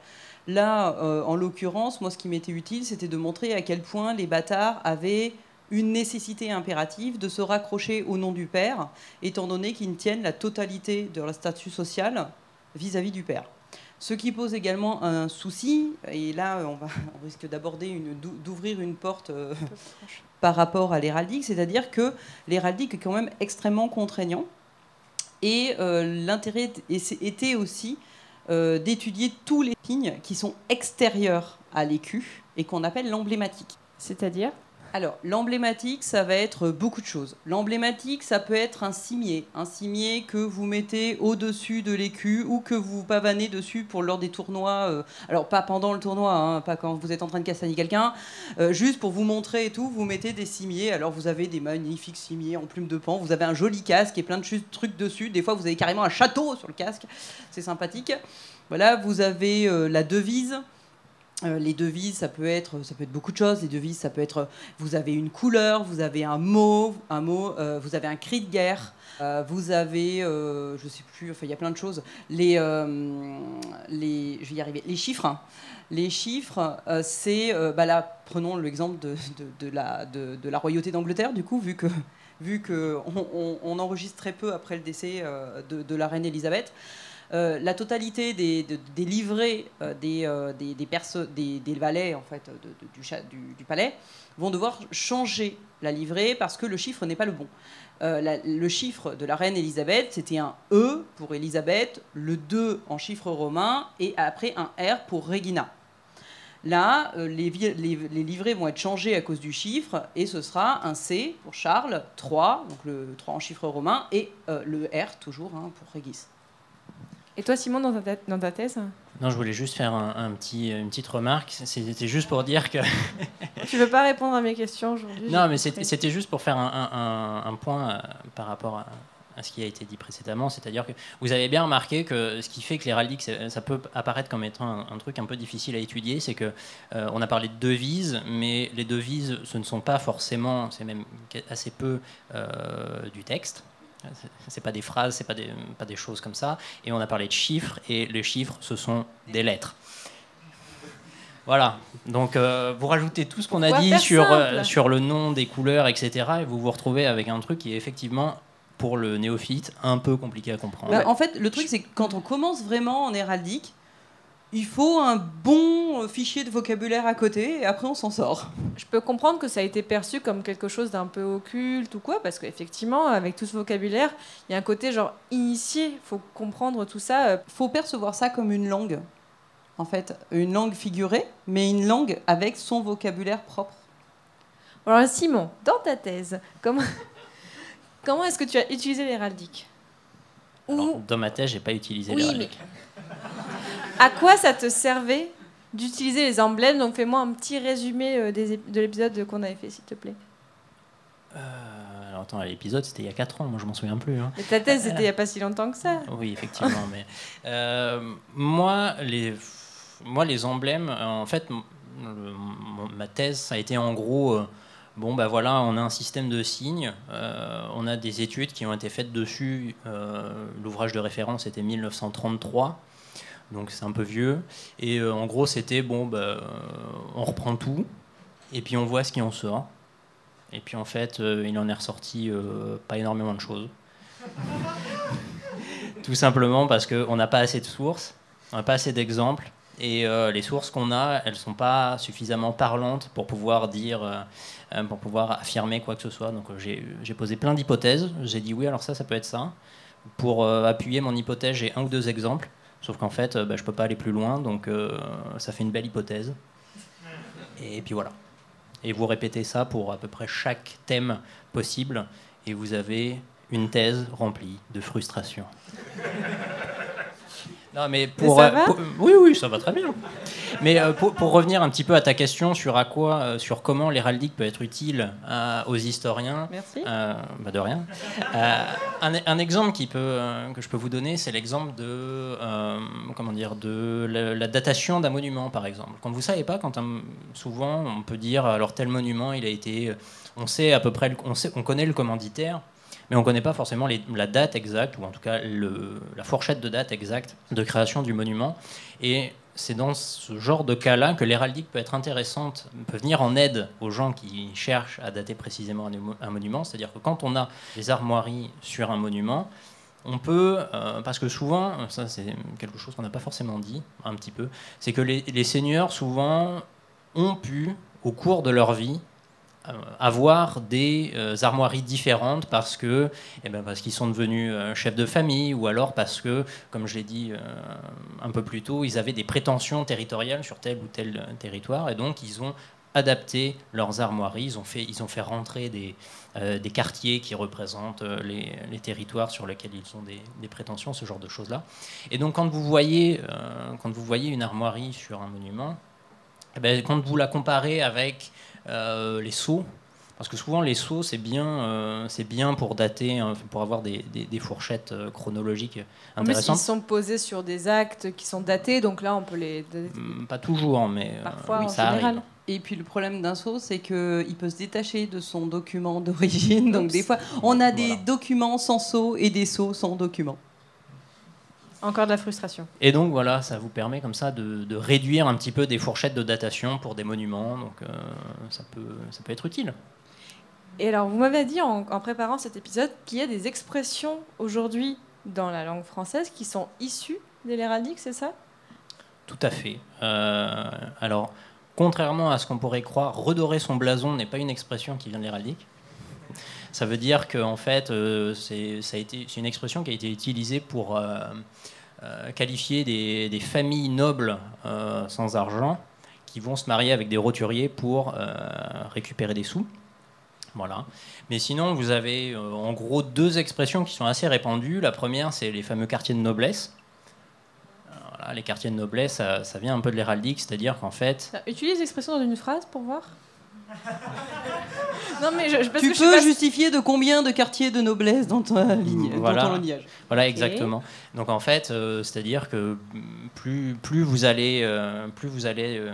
Là, euh, en l'occurrence, moi, ce qui m'était utile, c'était de montrer à quel point les bâtards avaient une nécessité impérative de se raccrocher au nom du père, étant donné qu'ils tiennent la totalité de leur statut social vis-à-vis du père. Ce qui pose également un souci, et là on, va, on risque d'aborder d'ouvrir une porte euh, par rapport à l'héraldique, c'est-à-dire que l'héraldique est quand même extrêmement contraignant. Et euh, l'intérêt était aussi euh, d'étudier tous les signes qui sont extérieurs à l'écu et qu'on appelle l'emblématique. C'est-à-dire? Alors, l'emblématique, ça va être beaucoup de choses. L'emblématique, ça peut être un cimier. Un cimier que vous mettez au-dessus de l'écu ou que vous pavanez dessus pour lors des tournois. euh, alors, pas pendant le tournoi, hein, pas quand vous êtes en train de castagner quelqu'un. euh, juste pour vous montrer et tout, vous mettez des cimiers. Alors, vous avez des magnifiques cimiers en plume de pan. Vous avez un joli casque et plein de trucs dessus. Des fois, vous avez carrément un château sur le casque. C'est sympathique. Voilà, vous avez euh, la devise. Euh, les devises, ça peut être, ça peut être beaucoup de choses. Les devises, ça peut être, vous avez une couleur, vous avez un mot, un mot, euh, vous avez un cri de guerre, euh, vous avez, euh, je sais plus, enfin il y a plein de choses. Les, euh, les, je vais y arriver. Les chiffres, hein. les chiffres, euh, c'est, euh, bah là, prenons l'exemple de, de, la, de, la royauté d'Angleterre, du coup, vu que vu que on, enregistre très peu après le décès euh, de, de la reine Elisabeth. Euh, la totalité des, de- des livrets euh, euh, des, valets en fait, du, palais vont devoir changer la livrée parce que le chiffre n'est pas le bon. Le chiffre de la reine Elisabeth, c'était un E pour Elisabeth, le 2 en chiffre romain et après un R pour Regina. Là, les, les- les livrets vont être changés à cause du chiffre et ce sera un C pour Charles, 3, donc le 3 en chiffre romain, et le R toujours hein, pour Régis. Et toi, Simon, dans ta, tête- dans ta thèse Non, je voulais juste faire un, un petit, une petite remarque. C'était juste pour dire que. Tu veux pas répondre à mes questions aujourd'hui Non, mais c'était juste pour faire un, un- un- un point euh, par rapport à, à ce qui a été dit précédemment. C'est-à-dire que vous avez bien remarqué que ce qui fait que l'héraldique, ça, ça peut apparaître comme étant un, un truc un peu difficile à étudier, c'est que euh, on a parlé de devises, mais les devises, ce ne sont pas forcément, c'est même assez peu euh, du texte. C'est- pas des phrases, c'est pas des, pas des choses comme ça. Et on a parlé de chiffres, et les chiffres, ce sont des lettres. Voilà. Donc euh, vous rajoutez tout ce qu'on a dit sur, euh, sur le nom des couleurs, etc. Et vous vous retrouvez avec un truc qui est effectivement, pour le néophyte, un peu compliqué à comprendre. Bah, en fait, le truc, c'est que quand on commence vraiment en héraldique, il faut un bon euh, fichier de vocabulaire à côté et après on s'en sort. Je peux comprendre que ça a été perçu comme quelque chose d'un peu occulte ou quoi, parce qu'effectivement, avec tout ce vocabulaire, il y a un côté genre initié, faut comprendre tout ça. euh, faut percevoir ça comme une langue, en fait, une langue figurée, mais une langue avec son vocabulaire propre. Alors Simon, dans ta thèse, comment, comment est-ce que tu as utilisé l'héraldique? Ou dans ma thèse, j'ai pas utilisé Oui, l'héraldique. À quoi ça te servait d'utiliser les emblèmes Donc fais-moi un petit résumé euh, des de l'épisode qu'on avait fait, s'il te plaît. Euh, alors attends, l'épisode c'était il y a 4 ans, moi je m'en souviens plus. hein. Mais ta thèse, c'était il n'y a pas si longtemps que ça. Oui, effectivement. mais euh, moi, les, moi, les emblèmes, en fait, le- ma thèse, ça a été en gros. euh, Bon, bah voilà, on a un système de signes, euh, on a des études qui ont été faites dessus. euh, L'ouvrage de référence était 1933, donc c'est un peu vieux. Et euh, en gros, c'était bon, bah, euh, on reprend tout, et puis on voit ce qui en sort. Et puis en fait, euh, il en est ressorti pas énormément de choses. Tout simplement parce qu'on n'a pas assez de sources, on n'a pas assez d'exemples, et les sources qu'on a, elles sont pas suffisamment parlantes pour pouvoir dire, pour pouvoir affirmer quoi que ce soit. Donc j'ai posé plein d'hypothèses. J'ai dit oui, alors ça, ça peut être ça. Pour appuyer mon hypothèse, j'ai un ou deux exemples. Sauf qu'en fait, euh, bah, je peux pas aller plus loin, donc euh, ça fait une belle hypothèse. Et puis voilà. Et vous répétez ça pour à peu près chaque thème possible, et vous avez une thèse remplie de frustration. Non, mais pour, ça euh, va pour- oui, oui, ça va très bien. Mais euh, pour, pour revenir un petit peu à ta question sur à quoi, euh, sur comment l'héraldique peut être utile aux historiens, Merci. bah de rien. Un, un exemple qui peut, que je peux vous donner, c'est l'exemple de, comment dire, de la, la datation d'un monument, par exemple. Quand vous savez pas, quand un- souvent on peut dire, alors tel monument, il a été, on sait à peu près, le- on, sait, on connaît le commanditaire, mais on ne connaît pas forcément la date exacte, ou en tout cas la fourchette de date exacte de création du monument. Et c'est dans ce genre de cas-là que l'héraldique peut être intéressante, peut venir en aide aux gens qui cherchent à dater précisément un, monument. C'est-à-dire que quand on a des armoiries sur un monument, on peut, euh, parce que souvent, ça c'est quelque chose qu'on n'a pas forcément dit, un petit peu, c'est que les, seigneurs souvent ont pu, au cours de leur vie, avoir des euh, armoiries différentes parce que eh ben, parce qu'ils sont devenus euh, chefs de famille ou alors parce que comme je l'ai dit euh, un peu plus tôt ils avaient des prétentions territoriales sur tel ou tel euh, territoire et donc ils ont adapté leurs armoiries. Ils ont fait ils ont fait rentrer des euh, des quartiers qui représentent euh, les, les territoires sur lesquels ils ont des, des prétentions ce genre de choses là et donc quand vous voyez euh, quand vous voyez une armoirie sur un monument eh ben, quand vous la comparez avec euh, les sceaux, parce que souvent les sceaux c'est bien, euh, c'est bien pour dater, hein, pour avoir des, des- des fourchettes euh, chronologiques En plus, ils intéressantes. sont posés sur des actes qui sont datés, donc là, on peut les. Hum, Pas toujours, mais euh, Parfois, oui, en ça général. arrive. Et puis le problème d'un sceau, c'est qu'il peut se détacher de son document d'origine. Donc Oups. des fois, on a des Voilà. documents sans sceau et des sceaux sans document. Encore de la frustration. Et donc voilà, ça vous permet comme ça de, de réduire un petit peu des fourchettes de datation pour des monuments, donc euh, ça, peut, ça peut être utile. Et alors, vous m'avez dit en, en préparant cet épisode qu'il y a des expressions aujourd'hui dans la langue française qui sont issus de l'héraldique, c'est ça? Tout à fait. Euh, alors, contrairement à ce qu'on pourrait croire, redorer son blason n'est pas une expression qui vient de l'héraldique. Ça veut dire que en fait, euh, c'est ça a été- c'est une expression qui a été utilisée pour euh, qualifier des, familles nobles euh, sans argent qui vont se marier avec des roturiers pour euh, récupérer des sous. Voilà. Mais sinon, vous avez euh, en gros deux expressions qui sont assez répandues. La première, c'est les fameux quartiers de noblesse. Voilà, les quartiers de noblesse, ça, ça vient un peu de l'héraldique, c'est-à-dire qu'en fait, Utilise l'expression dans une phrase pour voir? non mais je, je- parce Tu que je sais peux pas- justifier de combien de quartiers de noblesse dans, ta ligne, dans Voilà. ton lignage Voilà, exactement. Donc en fait, euh, c'est-à-dire que mm, plus, plus vous allez, euh, plus vous allez euh,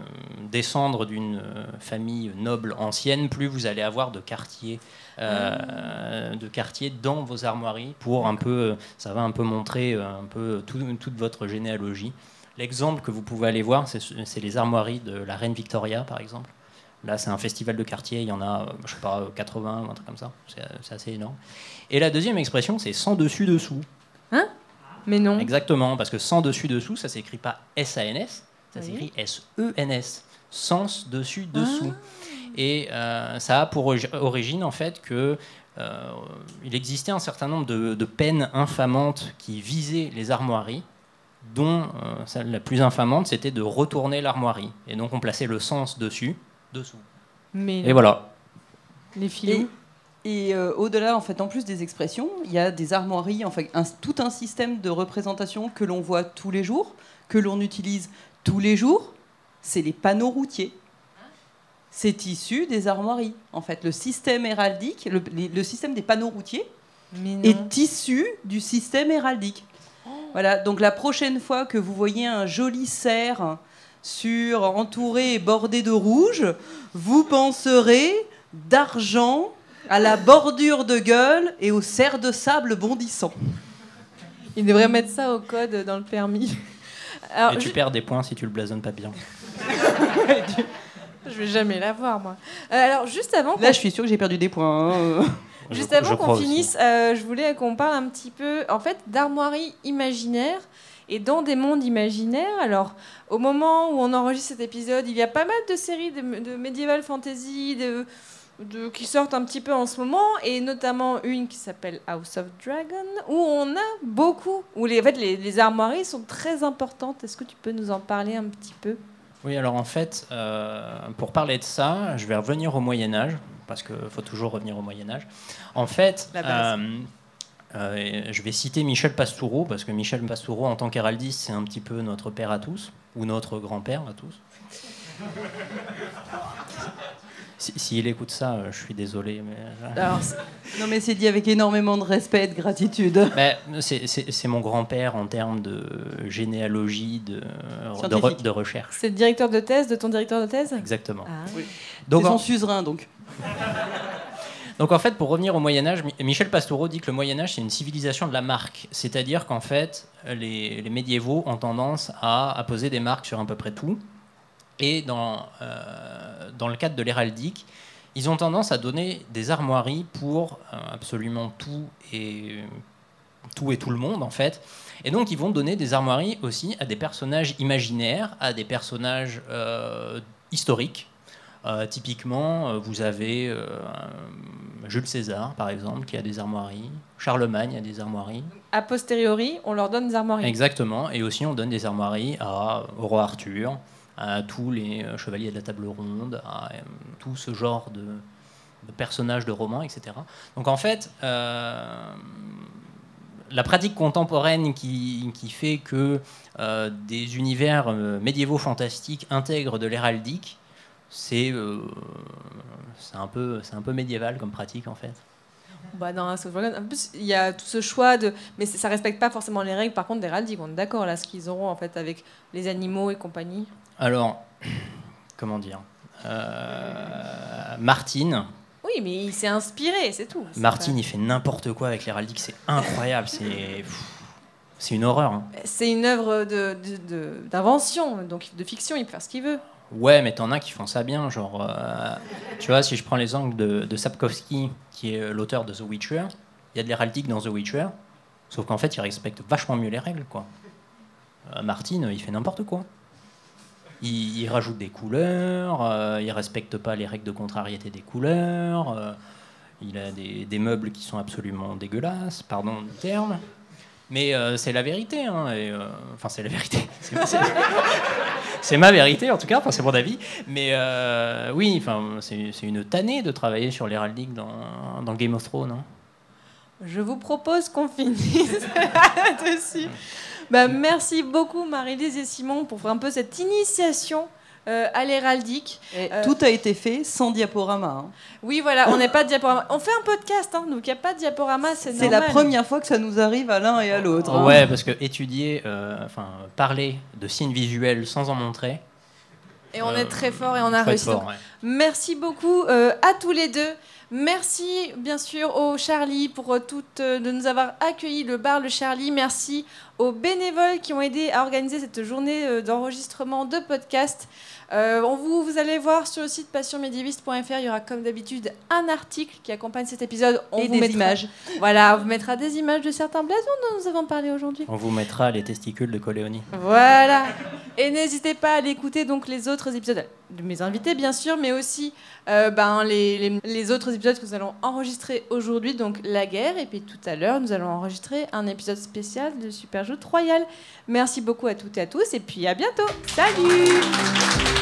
descendre d'une euh, famille noble ancienne, plus vous allez avoir de quartiers, euh, de quartiers dans vos armoiries pour un peu, euh, ça va un peu montrer euh, un peu tout- toute votre généalogie. L'exemple que vous pouvez aller voir, c'est les armoiries de la reine Victoria, par exemple. Là, c'est un festival de quartier, il y en a, euh, je sais pas, 80 ou un truc comme ça. C'est c'est assez énorme. Et la deuxième expression, c'est sans dessus dessous. Mais non. Exactement, parce que sans dessus dessous, ça s'écrit pas S-A-N-S, ça Oui. s'écrit S-E-N-S. Sens dessus dessous. Et euh, ça a pour origi- origine en fait que euh, il existait un certain nombre de, de peines infamantes qui visaient les armoiries, dont euh, celle la plus infamante, c'était de retourner l'armoirie. Et donc on plaçait le sens dessus, dessous. Mais Et voilà. Les filous. Et euh, au-delà, en fait, en plus des expressions, il y a des armoiries, en fait, un- tout un système de représentation que l'on voit tous les jours, que l'on utilise tous les jours. C'est les panneaux routiers. C'est issu des armoiries. En fait, le système héraldique, le, les- le système des panneaux routiers est issu du système héraldique. Voilà, donc la prochaine fois que vous voyez un joli cerf sur entouré et bordé de rouge, vous penserez d'argent à la bordure de gueule et au cerf de sable bondissant. Il devrait mettre ça au code dans le permis. Alors, Et tu perds des points si tu le blasonnes pas bien. je vais jamais l'avoir moi. Euh, alors juste avant Là, je suis sûre que j'ai perdu des points. hein. Juste avant qu'on finisse, euh, je voulais qu'on parle un petit peu, en fait, d'armoiries imaginaires et dans des mondes imaginaires. Alors, au moment où on enregistre cet épisode, il y a pas mal de séries de, de medieval fantasy de, de- qui sortent un petit peu en ce moment, et notamment une qui s'appelle House of Dragon, où on a beaucoup, où les, en fait, les, les armoiries sont très importantes. Est-ce que tu peux nous en parler un petit peu? Oui, alors en fait, euh, pour parler de ça, je vais revenir au Moyen Âge, parce qu'il faut toujours revenir au Moyen Âge. En fait, euh, euh, je vais citer Michel Pastoureau, parce que Michel Pastoureau, en tant qu'héraldiste, c'est un petit peu notre père à tous, ou notre grand-père à tous. Si- S'il écoute ça, euh, je suis désolé. Mais... Alors, Non, mais c'est dit avec énormément de respect et de gratitude. Ben, c'est- mon grand-père en termes de généalogie, de, de, re- Scientifique. de recherche. c'est le directeur de thèse de ton directeur de thèse? Exactement. Ah. Donc, c'est en- son suzerain, donc. Donc en fait, pour revenir au Moyen Âge, Mi- Michel Pastoureau dit que le Moyen Âge c'est une civilisation de la marque, c'est-à-dire qu'en fait, les, médiévaux ont tendance à, poser des marques sur à peu près tout, et dans, euh, dans le cadre de l'héraldique, ils ont tendance à donner des armoiries pour euh, absolument tout et tout et tout le monde en fait. Et donc ils vont donner des armoiries aussi à des personnages imaginaires, à des personnages euh, historiques. Euh, typiquement, euh, vous avez euh, Jules César, par exemple, qui a des armoiries. Charlemagne a des armoiries. A posteriori, on leur donne des armoiries. Exactement. Et aussi, on donne des armoiries à, au roi Arthur, à tous les chevaliers de la table ronde, à euh, tout ce genre de, de personnages de romans, etc. Donc en fait, la pratique contemporaine qui, qui fait que des univers médiévaux fantastiques intègrent de l'héraldique, c'est euh, c'est un, peu- c'est un peu médiéval comme pratique en fait. Bah Dragon, en plus, il y a tout ce choix de. Mais ça respecte pas forcément les règles, par contre, d'héraldique. On est d'accord, là, ce qu'ils auront, en fait, avec les animaux et compagnie. Alors, comment dire Euh, Martine, Oui, mais il s'est inspiré, c'est tout. Martine, pas- il fait n'importe quoi avec l'héraldique, c'est incroyable, c'est c'est une horreur. hein. C'est une œuvre de- de- de- d'invention, donc de fiction, il peut faire ce qu'il veut. Ouais, mais t'en as qui font ça bien, genre, euh, tu vois, si je prends l'exemple de, de Sapkowski, qui est l'auteur de The Witcher, il y a de l'héraldique dans The Witcher, Sauf qu'en fait, il respecte vachement mieux les règles, quoi. Euh, il fait n'importe quoi. Il, il rajoute des couleurs, euh, il respecte pas les règles de contrariété des couleurs, euh, il a des, des meubles qui sont absolument dégueulasses, pardon du terme. Mais euh, c'est la vérité, hein, euh, enfin c'est la vérité. C'est- ma vérité en tout cas, enfin c'est mon avis. Mais euh, oui, enfin c'est une tannée de travailler sur l'héraldique dans, dans Game of Thrones. hein. Je vous propose qu'on finisse là-dessus. Bah, merci beaucoup Marie-Lise et Simon pour un peu cette initiation euh, à l'héraldique. Et Euh, Tout a été fait sans diaporama. hein. Oui, voilà, on n'est pas de diaporama. On fait un podcast, hein, donc il n'y a pas de diaporama, c'est C'est la première fois que ça nous arrive à l'un et à l'autre. hein. Ouais, parce que étudier, euh, enfin parler de signes visuels sans en montrer, Et on Euh, est très fort et on a réussi. fort, Donc, ouais. Merci beaucoup euh, à tous les deux. Merci bien sûr au Charlie pour euh, toutes, euh, de nous avoir accueillis, le bar Le Charlie. Merci aux bénévoles qui ont aidé à organiser cette journée euh, d'enregistrement de podcast. Euh, on vous, vous allez voir sur le site passionmédiéviste.fr, il y aura comme d'habitude un article qui accompagne cet épisode. On Et vous des mettra- images. Voilà, on vous mettra des images de certains blasons dont nous avons parlé aujourd'hui. On vous mettra les testicules de Coléoni. Voilà. Et n'hésitez pas à aller écouter donc les autres épisodes de mes invités, bien sûr, mais aussi euh, ben, les, les- les autres épisodes que nous allons enregistrer aujourd'hui, donc la guerre. Et puis tout à l'heure, nous allons enregistrer un épisode spécial de Super Merci beaucoup à toutes et à tous, et puis à bientôt. Salut